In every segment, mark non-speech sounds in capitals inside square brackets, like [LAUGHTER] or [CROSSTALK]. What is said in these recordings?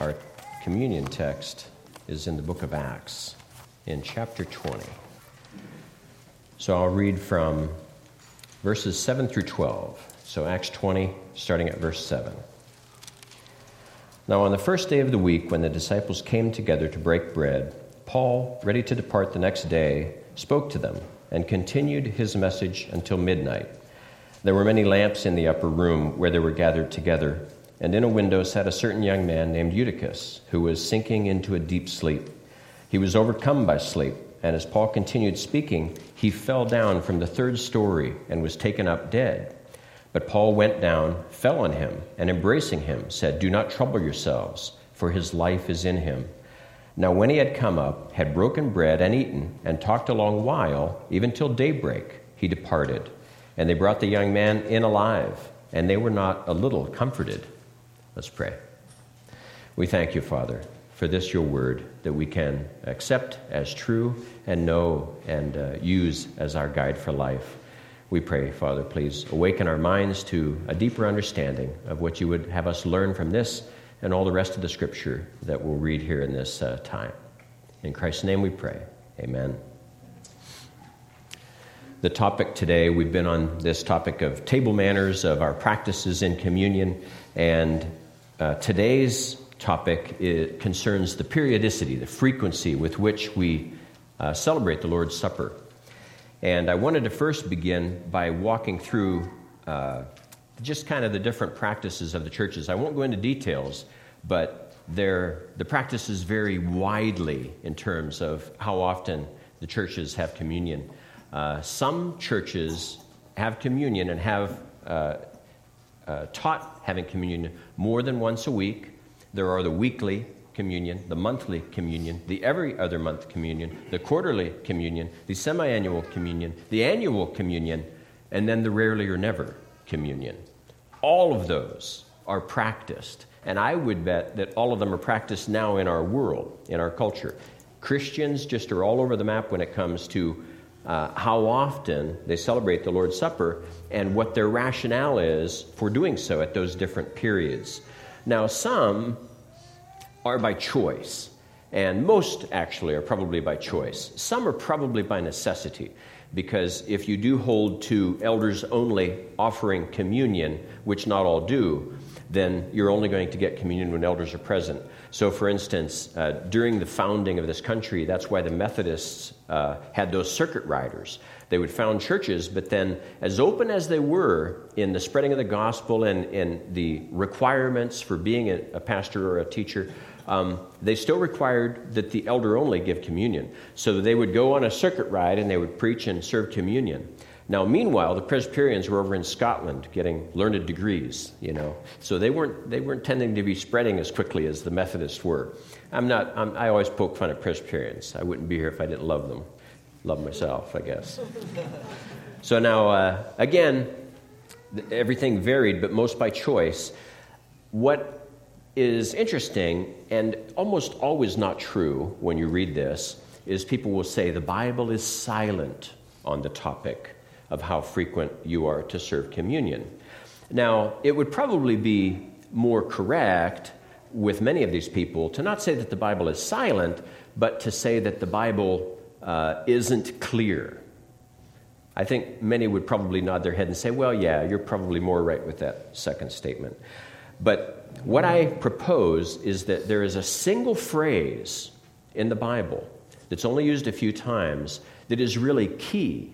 Our communion text is in the book of Acts, in chapter 20. So I'll read from verses 7 through 12. So Acts 20, starting at verse 7. Now, on the first day of the week, when the disciples came together to break bread, Paul, ready to depart the next day, spoke to them and continued his message until midnight. There were many lamps in the upper room where they were gathered together, and in a window sat a certain young man named Eutychus, who was sinking into a deep sleep. He was overcome by sleep, and as Paul continued speaking, he fell down from the third story and was taken up dead. But Paul went down, fell on him, and embracing him, said, Do not trouble yourselves, for his life is in him. Now, when he had come up, had broken bread and eaten, and talked a long while, even till daybreak, he departed. And they brought the young man in alive, and they were not a little comforted. Let's pray. We thank you, Father, for this your word that we can accept as true and know and uh, use as our guide for life. We pray, Father, please awaken our minds to a deeper understanding of what you would have us learn from this and all the rest of the scripture that we'll read here in this uh, time. In Christ's name we pray. Amen the topic today. We've been on this topic of table manners, of our practices in communion, and uh, today's topic concerns the periodicity, the frequency with which we uh, celebrate the Lord's Supper. And I wanted to first begin by walking through uh, just kind of the different practices of the churches. I won't go into details, but the practices vary widely in terms of how often the churches have communion. Uh, some churches have communion and have uh, taught having communion more than once a week. There are the weekly communion, the monthly communion, the every other month communion, the quarterly communion, the semi annual communion, the annual communion, and then the rarely or never communion. All of those are practiced. And I would bet that all of them are practiced now in our world, in our culture. Christians just are all over the map when it comes to uh, how often they celebrate the Lord's Supper and what their rationale is for doing so at those different periods. Now, some are by choice, and most actually are probably by choice. Some are probably by necessity, because if you do hold to elders only offering communion, which not all do, then you're only going to get communion when elders are present. So, for instance, uh, during the founding of this country, that's why the Methodists uh, had those circuit riders. They would found churches, but then, as open as they were in the spreading of the gospel and, and the requirements for being a, a pastor or a teacher, um, they still required that the elder only give communion. So they would go on a circuit ride and they would preach and serve communion. Now, meanwhile, the Presbyterians were over in Scotland getting learned degrees, you know, so they weren't, they weren't tending to be spreading as quickly as the Methodists were. I'm not, I'm, i always poke fun at Presbyterians. I wouldn't be here if I didn't love them. Love myself, I guess. [LAUGHS] so now, uh, again, everything varied, but most by choice. What is interesting, and almost always not true when you read this, is people will say the Bible is silent on the topic of how frequent you are to serve communion. Now, it would probably be more correct with many of these people to not say that the Bible is silent, but to say that the Bible uh, isn't clear. I think many would probably nod their head and say, well, yeah, you're probably more right with that second statement. But what I propose is that there is a single phrase in the Bible that's only used a few times that is really key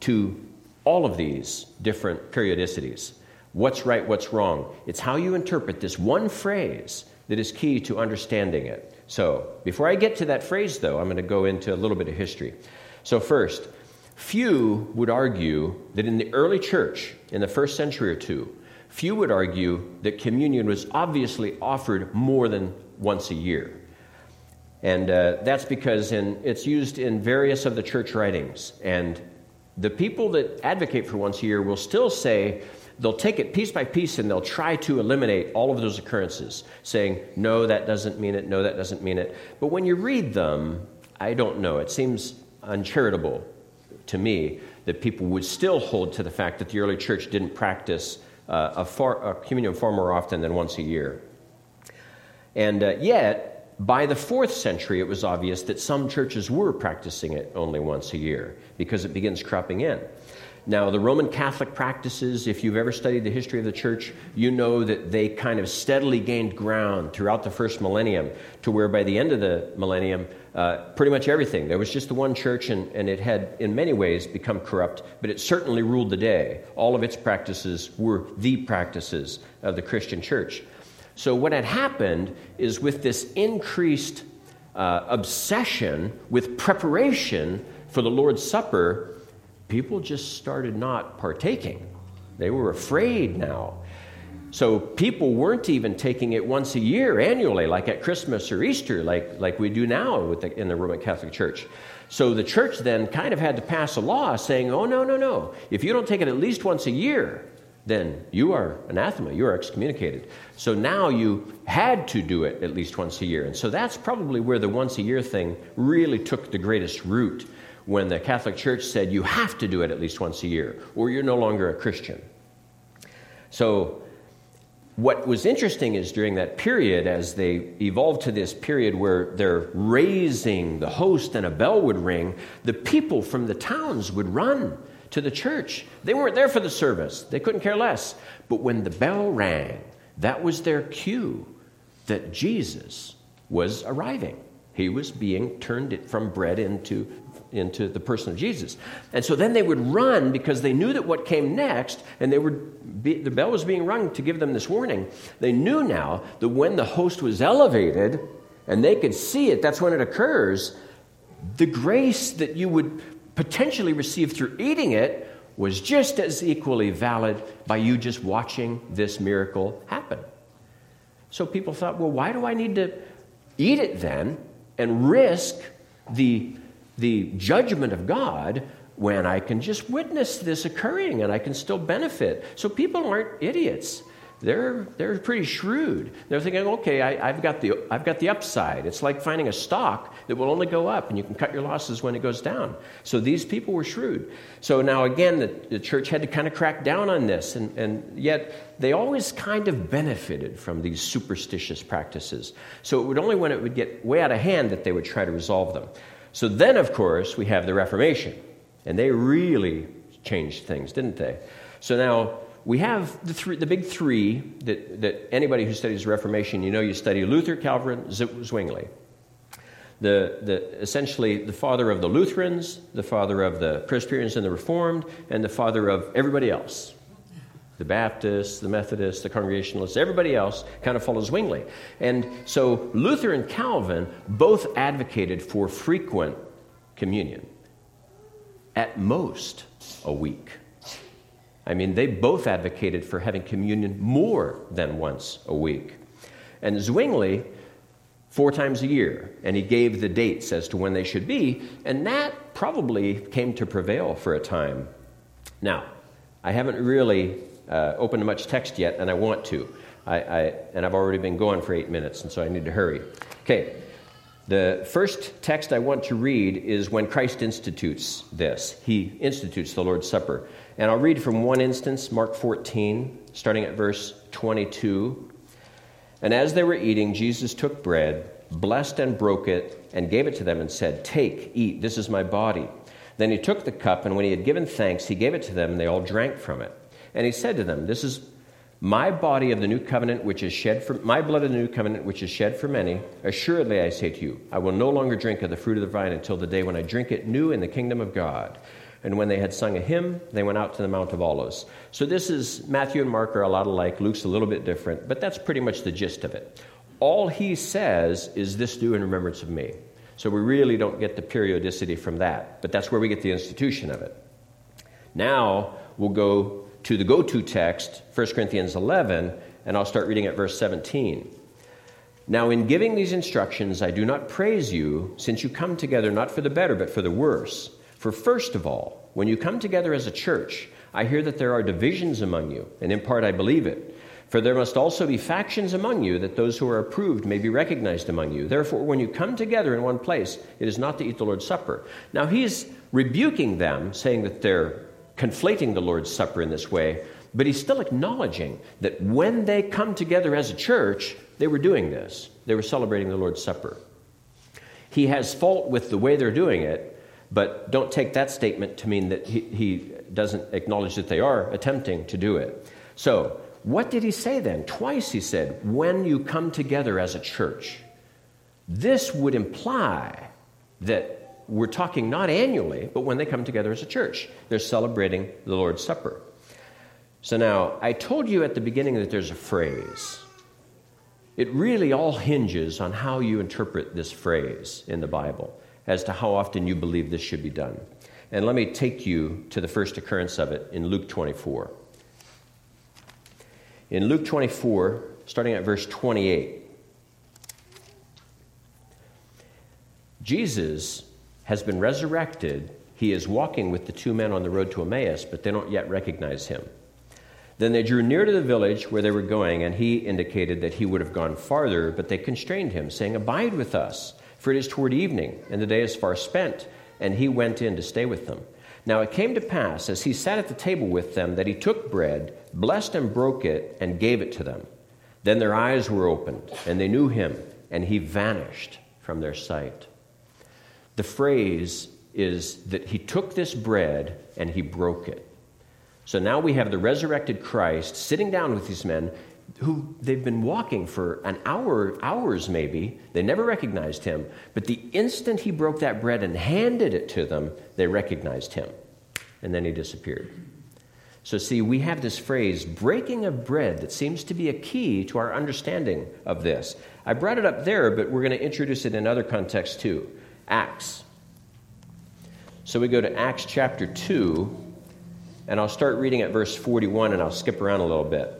to all of these different periodicities. What's right, what's wrong. It's how you interpret this one phrase that is key to understanding it. So, before I get to that phrase, though, I'm going to go into a little bit of history. So, first, few would argue that in the early church, in the first century or two, few would argue that communion was obviously offered more than once a year. And uh, that's because in, it's used in various of the church writings. And the people that advocate for once a year will still say they'll take it piece by piece and they'll try to eliminate all of those occurrences, saying, no, that doesn't mean it, no, that doesn't mean it. But when you read them, I don't know. It seems uncharitable to me that people would still hold to the fact that the early church didn't practice uh, a, far, a communion far more often than once a year. And uh, yet, by the fourth century, it was obvious that some churches were practicing it only once a year because it begins cropping in. Now, the Roman Catholic practices, if you've ever studied the history of the church, you know that they kind of steadily gained ground throughout the first millennium to where by the end of the millennium, uh, pretty much everything, there was just the one church and, and it had in many ways become corrupt, but it certainly ruled the day. All of its practices were the practices of the Christian church. So, what had happened is with this increased uh, obsession with preparation for the Lord's Supper, people just started not partaking. They were afraid now. So people weren't even taking it once a year, annually, like at Christmas or Easter, like, like we do now the, in the Roman Catholic Church. So the church then kind of had to pass a law saying, oh, no, no, no. If you don't take it at least once a year, then you are anathema, you are excommunicated. So now you had to do it at least once a year. And so that's probably where the once a year thing really took the greatest root when the Catholic Church said you have to do it at least once a year, or you're no longer a Christian. So, what was interesting is during that period, as they evolved to this period where they're raising the host and a bell would ring, the people from the towns would run to the church. They weren't there for the service, they couldn't care less. But when the bell rang, that was their cue that Jesus was arriving. He was being turned from bread into into the person of Jesus. And so then they would run because they knew that what came next, and they would be, the bell was being rung to give them this warning. They knew now that when the host was elevated and they could see it, that's when it occurs. The grace that you would potentially receive through eating it was just as equally valid by you just watching this miracle happen. So people thought, well, why do I need to eat it then and risk the the judgment of God when I can just witness this occurring and I can still benefit. So people aren't idiots. They're, they're pretty shrewd. They're thinking, okay, I, have got the, I've got the upside. It's like finding a stock that will only go up and you can cut your losses when it goes down. So these people were shrewd. So now, again, the, the church had to kind of crack down on this, and, and yet they always kind of benefited from these superstitious practices. So it would only when it would get way out of hand that they would try to resolve them. So then, of course, we have the Reformation. And they really changed things, didn't they? So now we have the, three, the big three that, that anybody who studies Reformation, you know, you study Luther, Calvin, Zwingli. The, the, essentially the father of the Lutherans, the father of the Presbyterians and the Reformed, and the father of everybody else the Baptists, the Methodists, the Congregationalists, everybody else kind of follows Zwingli. And so Luther and Calvin both advocated for frequent communion, at most a week. I mean, they both advocated for having communion more than once a week. And Zwingli, four times a year, and he gave the dates as to when they should be, and that probably came to prevail for a time. Now, I haven't really uh, opened much text yet, and I want to. I, I, and I've already been going for eight minutes, and so I need to hurry. Okay, the first text I want to read is when Christ institutes this. He institutes the Lord's Supper. And I'll read from one instance, Mark 14, starting at verse 22. And as they were eating, Jesus took bread, blessed and broke it, and gave it to them, and said, Take, eat, this is my body. Then he took the cup, and when he had given thanks, he gave it to them, and they all drank from it. And he said to them, This is my body of the new covenant, which is shed for my blood of the new covenant, which is shed for many. Assuredly, I say to you, I will no longer drink of the fruit of the vine until the day when I drink it new in the kingdom of God. And when they had sung a hymn, they went out to the Mount of Olives. So this is Matthew and Mark are a lot alike. Luke's a little bit different, but that's pretty much the gist of it. All he says is this do in remembrance of me. So we really don't get the periodicity from that, but that's where we get the institution of it. Now we'll go to the go to text, 1 Corinthians 11, and I'll start reading at verse 17. Now, in giving these instructions, I do not praise you, since you come together not for the better, but for the worse. For first of all, when you come together as a church, I hear that there are divisions among you, and in part I believe it. For there must also be factions among you, that those who are approved may be recognized among you. Therefore, when you come together in one place, it is not to eat the Lord's Supper. Now, he's rebuking them, saying that they're conflating the Lord's Supper in this way, but he's still acknowledging that when they come together as a church, they were doing this. They were celebrating the Lord's Supper. He has fault with the way they're doing it, but don't take that statement to mean that he, he doesn't acknowledge that they are attempting to do it. So, what did he say then? Twice he said, when you come together as a church. This would imply that we're talking not annually, but when they come together as a church. They're celebrating the Lord's Supper. So now, I told you at the beginning that there's a phrase. It really all hinges on how you interpret this phrase in the Bible as to how often you believe this should be done. And let me take you to the first occurrence of it in Luke 24. In Luke 24, starting at verse 28, Jesus has been resurrected. He is walking with the two men on the road to Emmaus, but they don't yet recognize him. Then they drew near to the village where they were going, and he indicated that he would have gone farther, but they constrained him, saying, Abide with us, for it is toward evening, and the day is far spent. And he went in to stay with them. Now it came to pass, as he sat at the table with them, that he took bread, blessed and broke it, and gave it to them. Then their eyes were opened, and they knew him, and he vanished from their sight. The phrase is that he took this bread and he broke it. So now we have the resurrected Christ sitting down with these men who they've been walking for an hour, hours maybe. They never recognized him. But the instant he broke that bread and handed it to them, they recognized him. And then he disappeared. So, see, we have this phrase, breaking of bread, that seems to be a key to our understanding of this. I brought it up there, but we're going to introduce it in other contexts too. Acts. So we go to Acts chapter 2, and I'll start reading at verse 41 and I'll skip around a little bit.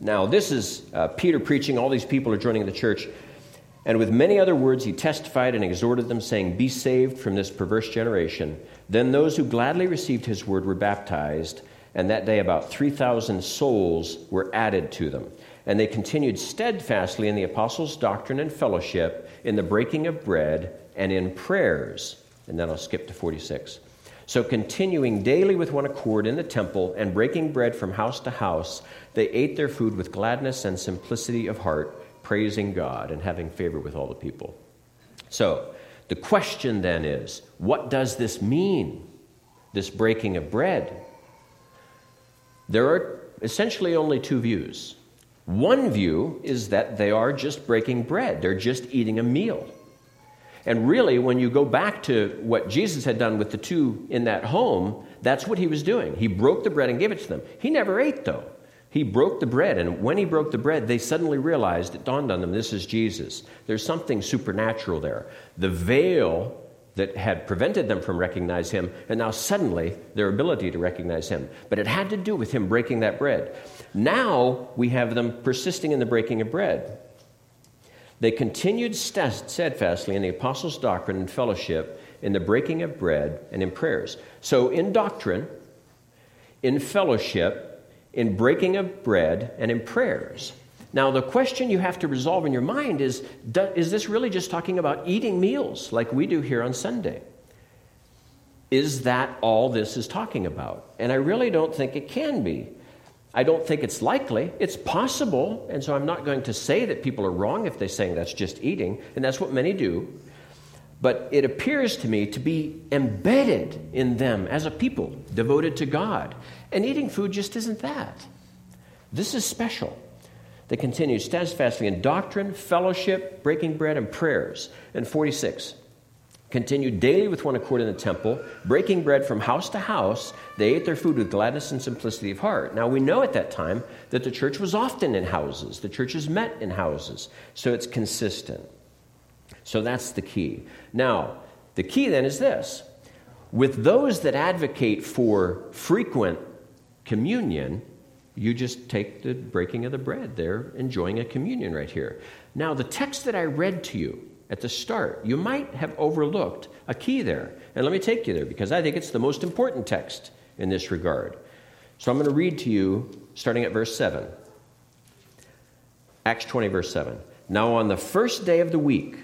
Now, this is uh, Peter preaching. All these people are joining the church. And with many other words, he testified and exhorted them, saying, Be saved from this perverse generation. Then those who gladly received his word were baptized, and that day about 3,000 souls were added to them. And they continued steadfastly in the apostles' doctrine and fellowship, in the breaking of bread, and in prayers. And then I'll skip to 46. So, continuing daily with one accord in the temple and breaking bread from house to house, they ate their food with gladness and simplicity of heart, praising God and having favor with all the people. So, the question then is what does this mean, this breaking of bread? There are essentially only two views. One view is that they are just breaking bread, they're just eating a meal. And really, when you go back to what Jesus had done with the two in that home, that's what he was doing. He broke the bread and gave it to them. He never ate, though. He broke the bread, and when he broke the bread, they suddenly realized, it dawned on them, this is Jesus. There's something supernatural there. The veil that had prevented them from recognizing him, and now suddenly their ability to recognize him. But it had to do with him breaking that bread. Now we have them persisting in the breaking of bread. They continued steadfastly in the apostles' doctrine and fellowship, in the breaking of bread, and in prayers. So, in doctrine, in fellowship, in breaking of bread, and in prayers. Now, the question you have to resolve in your mind is is this really just talking about eating meals like we do here on Sunday? Is that all this is talking about? And I really don't think it can be. I don't think it's likely. It's possible, and so I'm not going to say that people are wrong if they're saying that's just eating, and that's what many do. But it appears to me to be embedded in them as a people devoted to God. And eating food just isn't that. This is special. They continue steadfastly in doctrine, fellowship, breaking bread, and prayers. And 46 continued daily with one accord in the temple, breaking bread from house to house. They ate their food with gladness and simplicity of heart. Now, we know at that time that the church was often in houses, the churches met in houses, so it's consistent. So that's the key. Now, the key then is this with those that advocate for frequent communion, you just take the breaking of the bread. They're enjoying a communion right here. Now, the text that I read to you, at the start. You might have overlooked a key there. And let me take you there because I think it's the most important text in this regard. So I'm going to read to you starting at verse 7. Acts 20, verse 7. Now, on the first day of the week,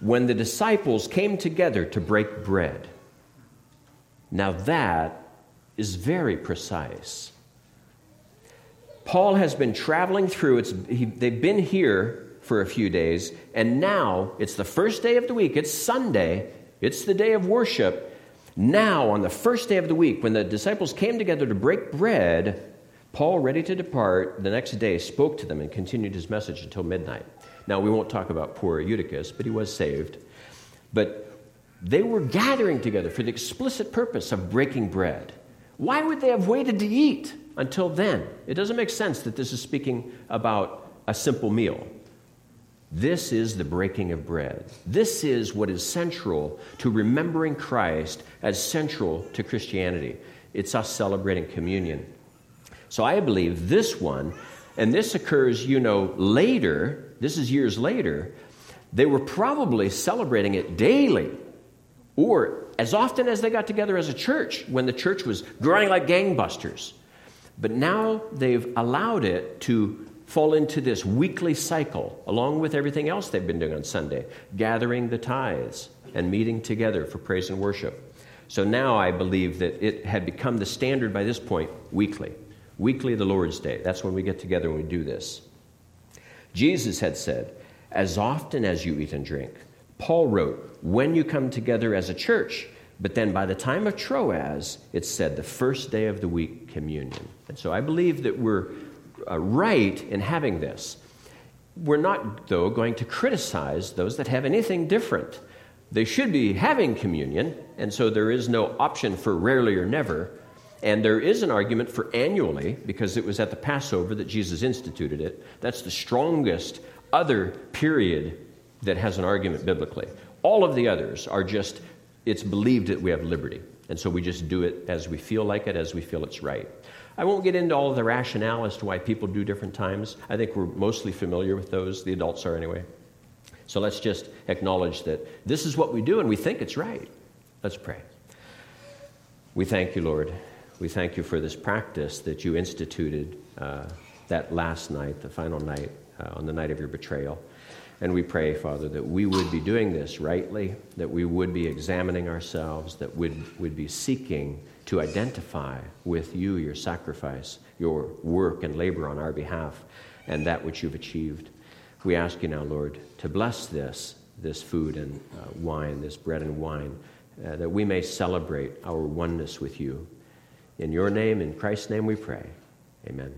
when the disciples came together to break bread, now that is very precise. Paul has been traveling through, it's, he, they've been here for a few days, and now it's the first day of the week. It's Sunday, it's the day of worship. Now, on the first day of the week, when the disciples came together to break bread, Paul, ready to depart the next day, spoke to them and continued his message until midnight. Now, we won't talk about poor Eutychus, but he was saved. But they were gathering together for the explicit purpose of breaking bread. Why would they have waited to eat until then? It doesn't make sense that this is speaking about a simple meal. This is the breaking of bread. This is what is central to remembering Christ as central to Christianity. It's us celebrating communion. So I believe this one, and this occurs, you know, later, this is years later, they were probably celebrating it daily or as often as they got together as a church when the church was growing like gangbusters. But now they've allowed it to fall into this weekly cycle, along with everything else they've been doing on Sunday, gathering the tithes and meeting together for praise and worship. So now I believe that it had become the standard by this point weekly. Weekly, the Lord's Day. That's when we get together and we do this. Jesus had said, As often as you eat and drink, Paul wrote, When you come together as a church, but then by the time of Troas, it said the first day of the week, communion. And so I believe that we're uh, right in having this. We're not, though, going to criticize those that have anything different. They should be having communion, and so there is no option for rarely or never. And there is an argument for annually, because it was at the Passover that Jesus instituted it. That's the strongest other period that has an argument biblically. All of the others are just, it's believed that we have liberty. And so we just do it as we feel like it, as we feel it's right. I won't get into all the rationale as to why people do different times. I think we're mostly familiar with those, the adults are anyway. So let's just acknowledge that this is what we do and we think it's right. Let's pray. We thank you, Lord. We thank you for this practice that you instituted uh, that last night, the final night, uh, on the night of your betrayal. And we pray, Father, that we would be doing this rightly, that we would be examining ourselves, that we would, would be seeking to identify with you your sacrifice, your work and labor on our behalf, and that which you've achieved. We ask you now, Lord, to bless this, this food and uh, wine, this bread and wine, uh, that we may celebrate our oneness with you. In your name, in Christ's name we pray. Amen.